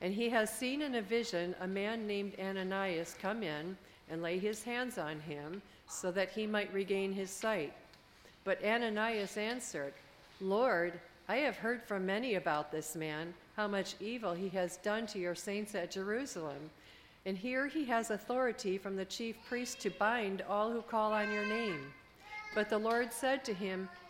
And he has seen in a vision a man named Ananias come in and lay his hands on him, so that he might regain his sight. But Ananias answered, Lord, I have heard from many about this man, how much evil he has done to your saints at Jerusalem. And here he has authority from the chief priest to bind all who call on your name. But the Lord said to him,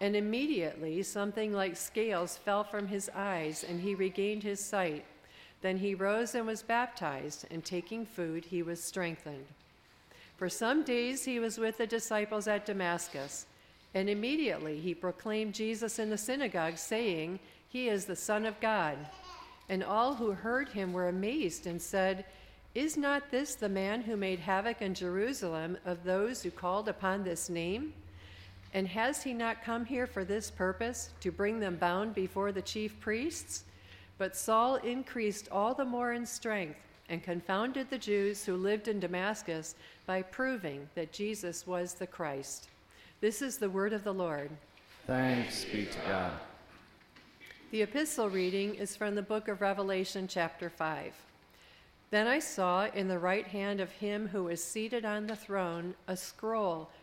And immediately something like scales fell from his eyes, and he regained his sight. Then he rose and was baptized, and taking food, he was strengthened. For some days he was with the disciples at Damascus. And immediately he proclaimed Jesus in the synagogue, saying, He is the Son of God. And all who heard him were amazed and said, Is not this the man who made havoc in Jerusalem of those who called upon this name? And has he not come here for this purpose, to bring them bound before the chief priests? But Saul increased all the more in strength and confounded the Jews who lived in Damascus by proving that Jesus was the Christ. This is the word of the Lord. Thanks be to God. The epistle reading is from the book of Revelation, chapter 5. Then I saw in the right hand of him who was seated on the throne a scroll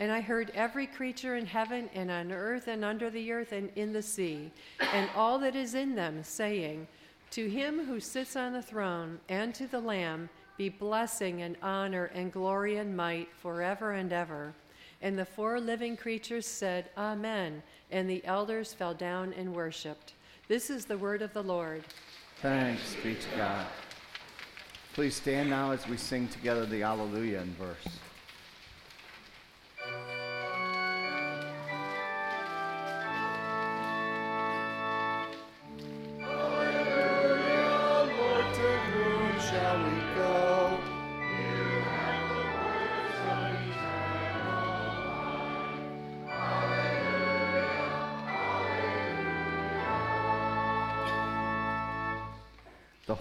And I heard every creature in heaven and on earth and under the earth and in the sea, and all that is in them, saying, To him who sits on the throne and to the Lamb be blessing and honor and glory and might forever and ever. And the four living creatures said, Amen. And the elders fell down and worshiped. This is the word of the Lord. Thanks be to God. Please stand now as we sing together the Alleluia in verse.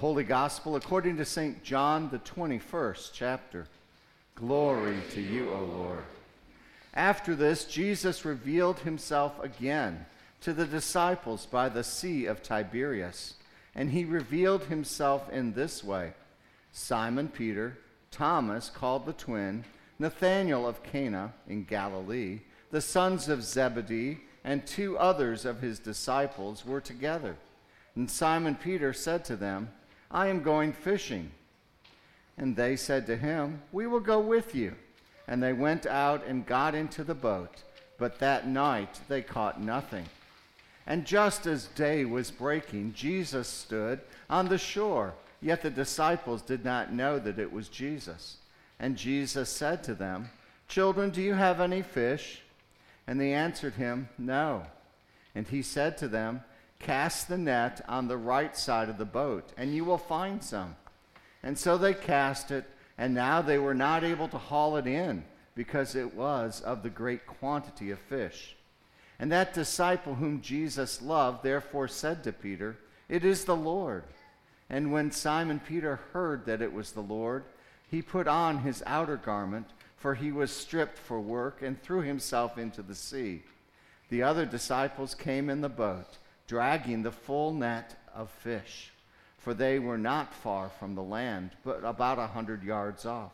Holy Gospel according to St. John, the 21st chapter. Glory to you, O Lord. After this, Jesus revealed himself again to the disciples by the Sea of Tiberias, and he revealed himself in this way Simon Peter, Thomas, called the twin, Nathanael of Cana in Galilee, the sons of Zebedee, and two others of his disciples were together. And Simon Peter said to them, I am going fishing. And they said to him, We will go with you. And they went out and got into the boat, but that night they caught nothing. And just as day was breaking, Jesus stood on the shore, yet the disciples did not know that it was Jesus. And Jesus said to them, Children, do you have any fish? And they answered him, No. And he said to them, Cast the net on the right side of the boat, and you will find some. And so they cast it, and now they were not able to haul it in, because it was of the great quantity of fish. And that disciple whom Jesus loved therefore said to Peter, It is the Lord. And when Simon Peter heard that it was the Lord, he put on his outer garment, for he was stripped for work, and threw himself into the sea. The other disciples came in the boat dragging the full net of fish, for they were not far from the land, but about a hundred yards off.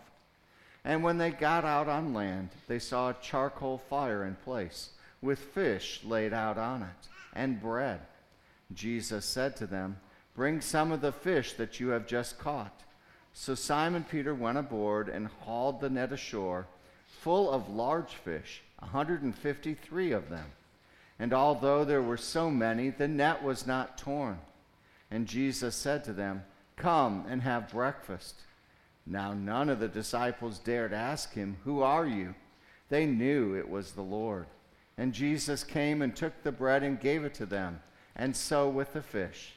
And when they got out on land, they saw a charcoal fire in place, with fish laid out on it, and bread. Jesus said to them, Bring some of the fish that you have just caught. So Simon Peter went aboard and hauled the net ashore, full of large fish, a 153 of them. And although there were so many, the net was not torn. And Jesus said to them, Come and have breakfast. Now none of the disciples dared ask him, Who are you? They knew it was the Lord. And Jesus came and took the bread and gave it to them, and so with the fish.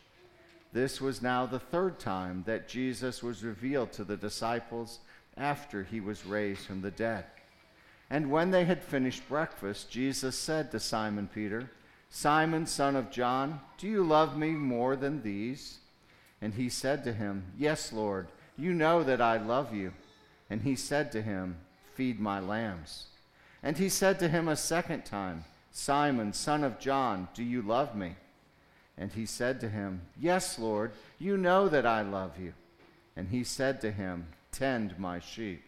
This was now the third time that Jesus was revealed to the disciples after he was raised from the dead. And when they had finished breakfast, Jesus said to Simon Peter, Simon, son of John, do you love me more than these? And he said to him, Yes, Lord, you know that I love you. And he said to him, Feed my lambs. And he said to him a second time, Simon, son of John, do you love me? And he said to him, Yes, Lord, you know that I love you. And he said to him, Tend my sheep.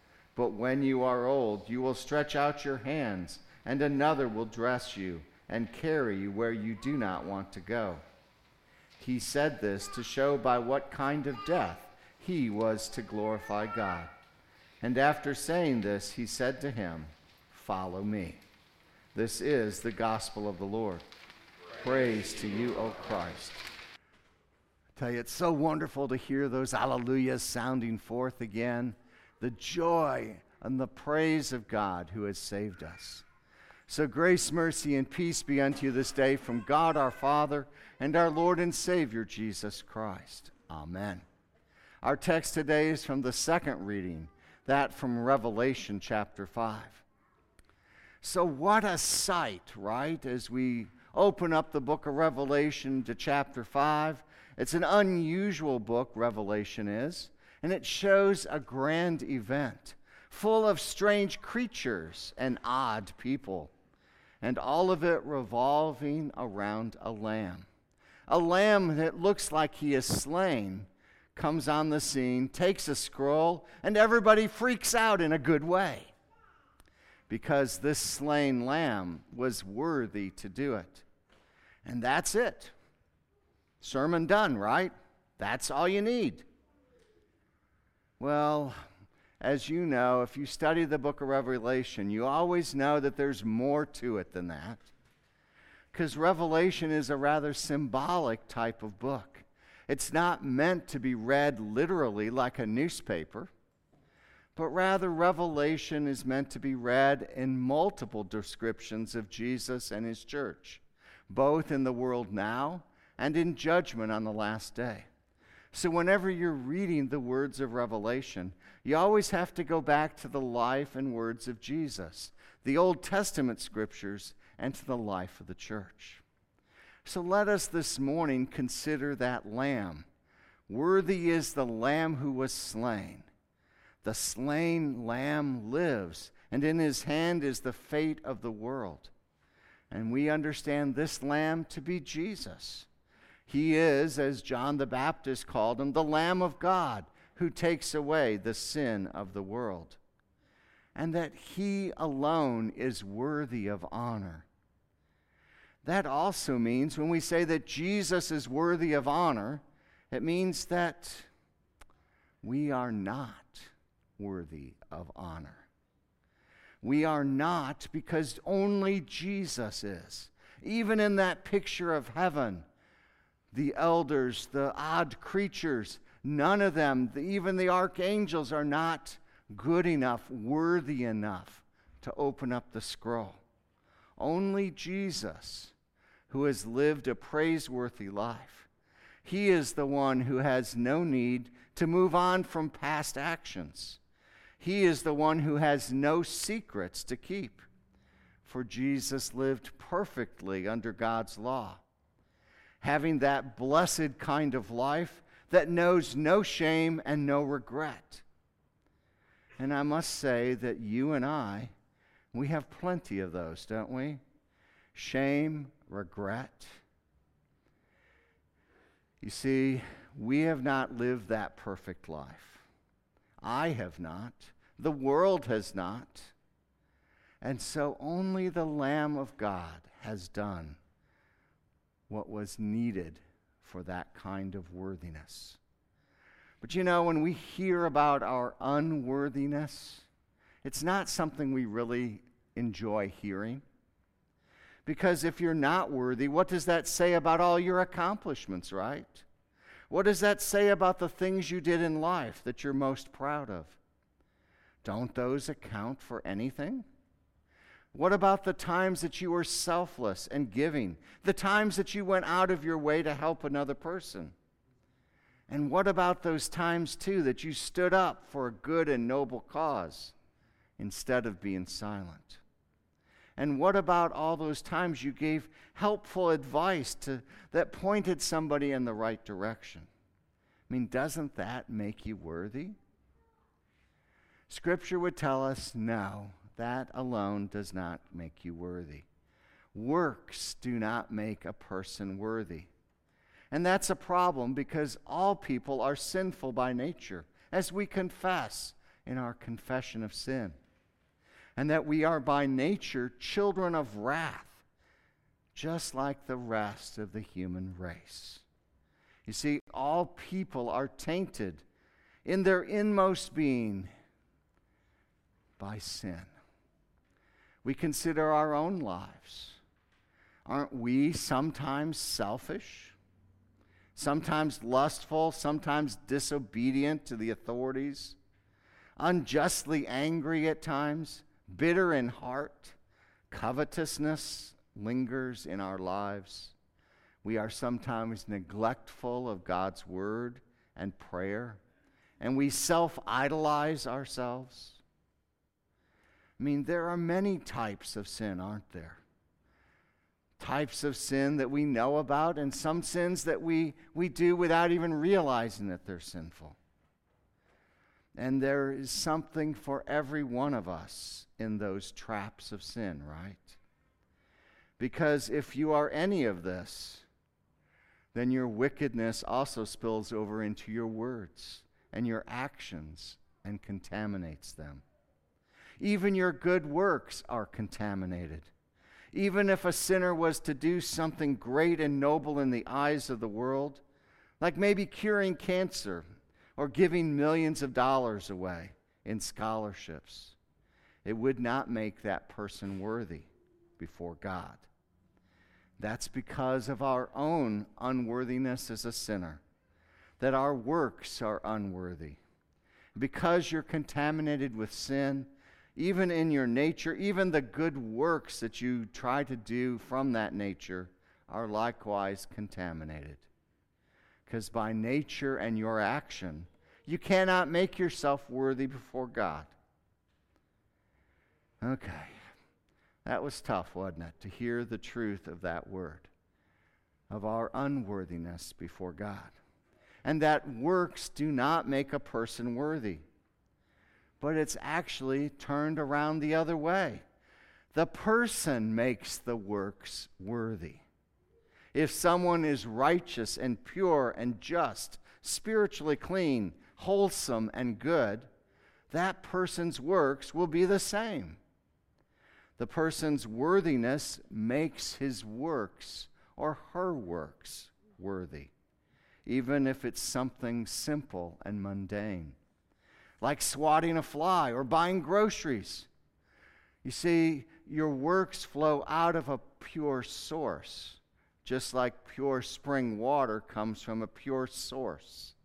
But when you are old, you will stretch out your hands, and another will dress you and carry you where you do not want to go. He said this to show by what kind of death he was to glorify God. And after saying this, he said to him, Follow me. This is the gospel of the Lord. Praise to you, O Christ. I tell you, it's so wonderful to hear those alleluias sounding forth again the joy and the praise of God who has saved us. So, grace, mercy, and peace be unto you this day from God our Father and our Lord and Savior Jesus Christ. Amen. Our text today is from the second reading, that from Revelation chapter 5. So, what a sight, right? As we open up the book of Revelation to chapter 5, it's an unusual book, Revelation is, and it shows a grand event full of strange creatures and odd people, and all of it revolving around a lamb. A lamb that looks like he is slain comes on the scene, takes a scroll, and everybody freaks out in a good way because this slain lamb was worthy to do it. And that's it. Sermon done, right? That's all you need. Well, as you know, if you study the book of Revelation, you always know that there's more to it than that. Because Revelation is a rather symbolic type of book. It's not meant to be read literally like a newspaper, but rather, Revelation is meant to be read in multiple descriptions of Jesus and his church, both in the world now and in judgment on the last day. So, whenever you're reading the words of Revelation, you always have to go back to the life and words of Jesus, the Old Testament scriptures, and to the life of the church. So, let us this morning consider that Lamb. Worthy is the Lamb who was slain. The slain Lamb lives, and in his hand is the fate of the world. And we understand this Lamb to be Jesus. He is, as John the Baptist called him, the Lamb of God who takes away the sin of the world. And that he alone is worthy of honor. That also means when we say that Jesus is worthy of honor, it means that we are not worthy of honor. We are not because only Jesus is. Even in that picture of heaven, the elders, the odd creatures, none of them, even the archangels, are not good enough, worthy enough to open up the scroll. Only Jesus, who has lived a praiseworthy life, he is the one who has no need to move on from past actions. He is the one who has no secrets to keep. For Jesus lived perfectly under God's law having that blessed kind of life that knows no shame and no regret. And I must say that you and I, we have plenty of those, don't we? Shame, regret. You see, we have not lived that perfect life. I have not. The world has not. And so only the Lamb of God has done what was needed for that kind of worthiness. But you know, when we hear about our unworthiness, it's not something we really enjoy hearing. Because if you're not worthy, what does that say about all your accomplishments, right? What does that say about the things you did in life that you're most proud of? Don't those account for anything? What about the times that you were selfless and giving? The times that you went out of your way to help another person? And what about those times, too, that you stood up for a good and noble cause instead of being silent? And what about all those times you gave helpful advice to, that pointed somebody in the right direction? I mean, doesn't that make you worthy? Scripture would tell us no that alone does not make you worthy. Works do not make a person worthy. And that's a problem because all people are sinful by nature, as we confess in our confession of sin. And that we are by nature children of wrath, just like the rest of the human race. You see, all people are tainted in their inmost being by sin we consider our own lives. Aren't we sometimes selfish? Sometimes lustful, sometimes disobedient to the authorities? unjustly angry at times, bitter in heart, covetousness lingers in our lives. We are sometimes neglectful of God's word and prayer, and we self idolize ourselves. I mean, there are many types of sin, aren't there? Types of sin that we know about, and some sins that we, we do without even realizing that they're sinful. And there is something for every one of us in those traps of sin, right? Because if you are any of this, then your wickedness also spills over into your words and your actions and contaminates them. Even your good works are contaminated. Even if a sinner was to do something great and noble in the eyes of the world, like maybe curing cancer or giving millions of dollars away in scholarships, it would not make that person worthy before God. That's because of our own unworthiness as a sinner, that our works are unworthy. Because you're contaminated with sin, even in your nature, even the good works that you try to do from that nature are likewise contaminated. Because by nature and your action, you cannot make yourself worthy before God. Okay. That was tough, wasn't it, to hear the truth of that word, of our unworthiness before God. And that works do not make a person worthy but it's actually turned around the other way. The person makes the works worthy. If someone is righteous and pure and just, spiritually clean, wholesome, and good, that person's works will be the same. The person's worthiness makes his works or her works worthy, even if it's something simple and mundane like swatting a fly or buying groceries. You see, your works flow out of a pure source, just like pure spring water comes from a pure source.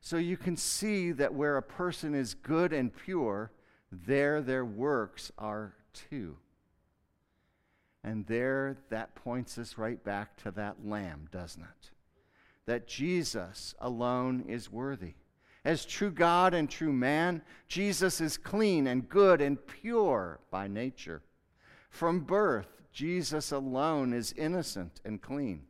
So you can see that where a person is good and pure, there their works are too. And there that points us right back to that lamb, doesn't it? That Jesus alone is worthy. As true God and true man, Jesus is clean and good and pure by nature. From birth, Jesus alone is innocent and clean.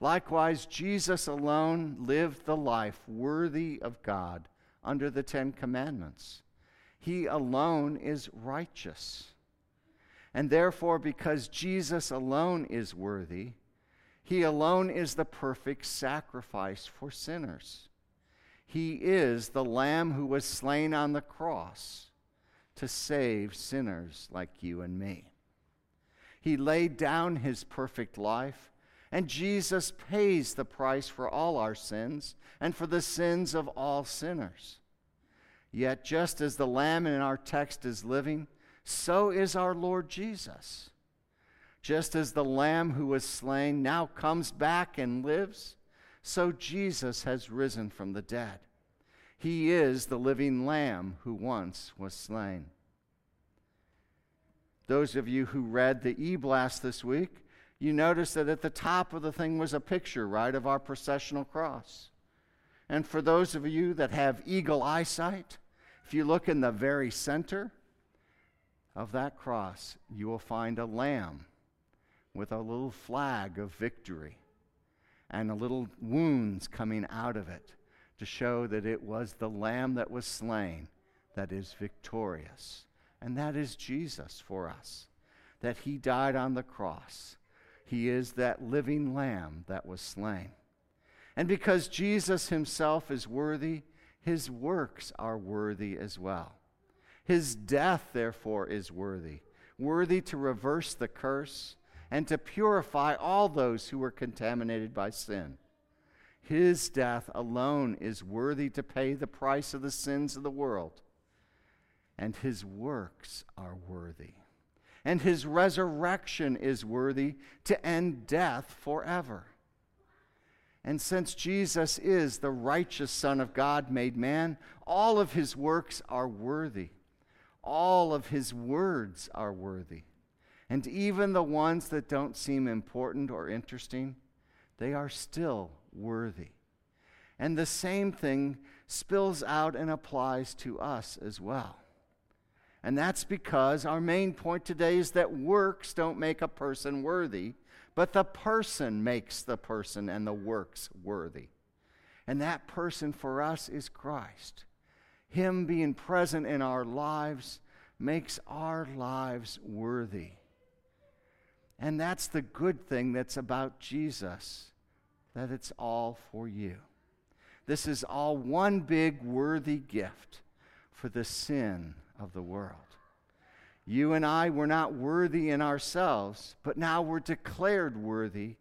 Likewise, Jesus alone lived the life worthy of God under the Ten Commandments. He alone is righteous. And therefore, because Jesus alone is worthy, he alone is the perfect sacrifice for sinners. He is the Lamb who was slain on the cross to save sinners like you and me. He laid down his perfect life, and Jesus pays the price for all our sins and for the sins of all sinners. Yet, just as the Lamb in our text is living, so is our Lord Jesus. Just as the Lamb who was slain now comes back and lives, so Jesus has risen from the dead. He is the living lamb who once was slain. Those of you who read the e blast this week, you notice that at the top of the thing was a picture, right, of our processional cross. And for those of you that have eagle eyesight, if you look in the very center of that cross, you will find a lamb with a little flag of victory and a little wounds coming out of it to show that it was the lamb that was slain that is victorious. And that is Jesus for us, that he died on the cross. He is that living lamb that was slain. And because Jesus himself is worthy, his works are worthy as well. His death, therefore, is worthy, worthy to reverse the curse and to purify all those who were contaminated by sin. His death alone is worthy to pay the price of the sins of the world, and his works are worthy. And his resurrection is worthy to end death forever. And since Jesus is the righteous Son of God made man, all of his works are worthy. All of his words are worthy. And even the ones that don't seem important or interesting, they are still worthy. And the same thing spills out and applies to us as well. And that's because our main point today is that works don't make a person worthy, but the person makes the person and the works worthy. And that person for us is Christ. Him being present in our lives makes our lives worthy. And that's the good thing that's about Jesus, that it's all for you. This is all one big worthy gift for the sin of the world. You and I were not worthy in ourselves, but now we're declared worthy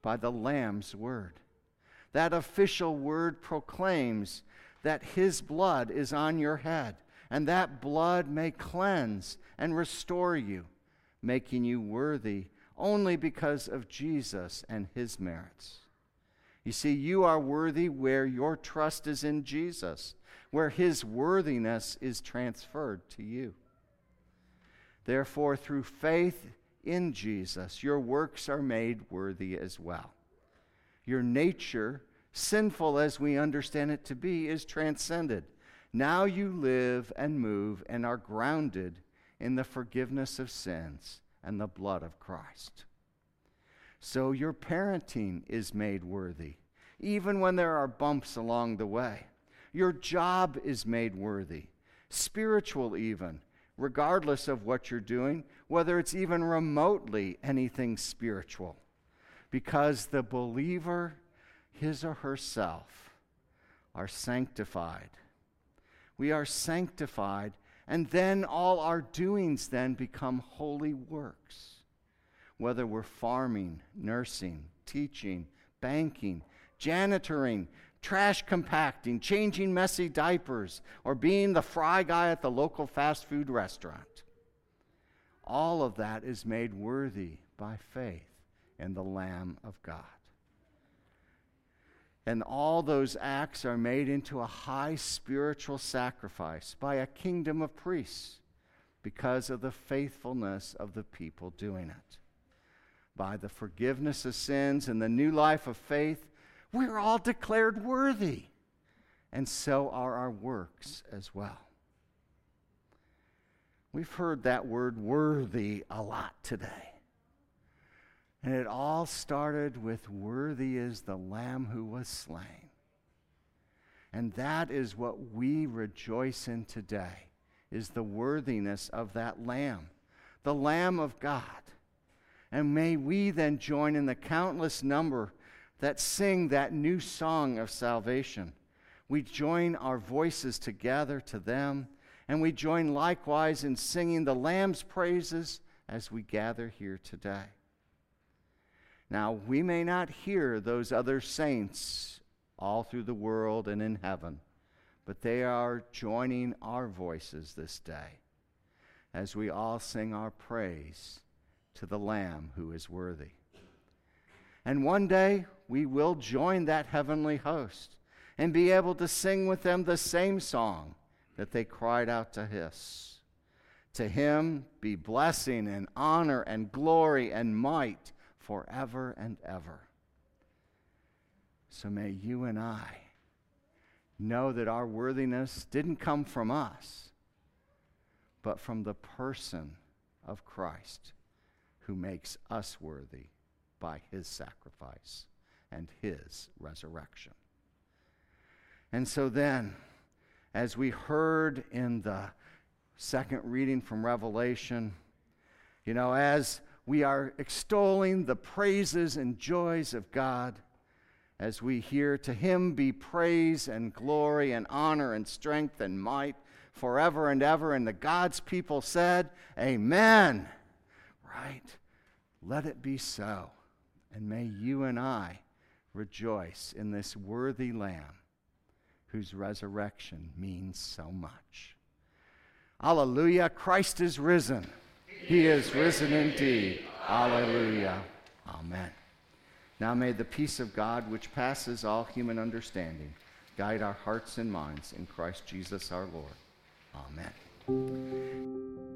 by the Lamb's word. That official word proclaims that his blood is on your head, and that blood may cleanse and restore you, making you worthy only because of Jesus and his merits. You see, you are worthy where your trust is in Jesus, where his worthiness is transferred to you. Therefore, through faith in Jesus, your works are made worthy as well. Your nature, sinful as we understand it to be, is transcended. Now you live and move and are grounded in the forgiveness of sins and the blood of Christ. So your parenting is made worthy, even when there are bumps along the way. Your job is made worthy, spiritual even, regardless of what you're doing, whether it's even remotely anything spiritual. Because the believer, his or herself, are sanctified. We are sanctified, and then all our doings then become holy works. Whether we're farming, nursing, teaching, banking, janitoring, trash compacting, changing messy diapers, or being the fry guy at the local fast food restaurant. All of that is made worthy by faith in the Lamb of God. And all those acts are made into a high spiritual sacrifice by a kingdom of priests because of the faithfulness of the people doing it. By the forgiveness of sins and the new life of faith, we're all declared worthy, and so are our works as well. We've heard that word worthy a lot today. And it all started with worthy is the Lamb who was slain. And that is what we rejoice in today, is the worthiness of that Lamb, the Lamb of God. And may we then join in the countless number that sing that new song of salvation. We join our voices together to them, and we join likewise in singing the Lamb's praises as we gather here today. Now, we may not hear those other saints all through the world and in heaven, but they are joining our voices this day as we all sing our praise to the Lamb who is worthy. And one day we will join that heavenly host and be able to sing with them the same song that they cried out to His. To him be blessing and honor and glory and might forever and ever. So may you and I know that our worthiness didn't come from us, but from the person of Christ who makes us worthy by his sacrifice and his resurrection. And so then, as we heard in the second reading from Revelation, you know, as we are extolling the praises and joys of God, as we hear to him be praise and glory and honor and strength and might forever and ever. And the God's people said, Amen. Right? Let it be so. And may you and I rejoice in this worthy Lamb whose resurrection means so much. Alleluia, Christ is risen. He is risen indeed. Alleluia. Amen. Now may the peace of God, which passes all human understanding, guide our hearts and minds in Christ Jesus our Lord. Amen.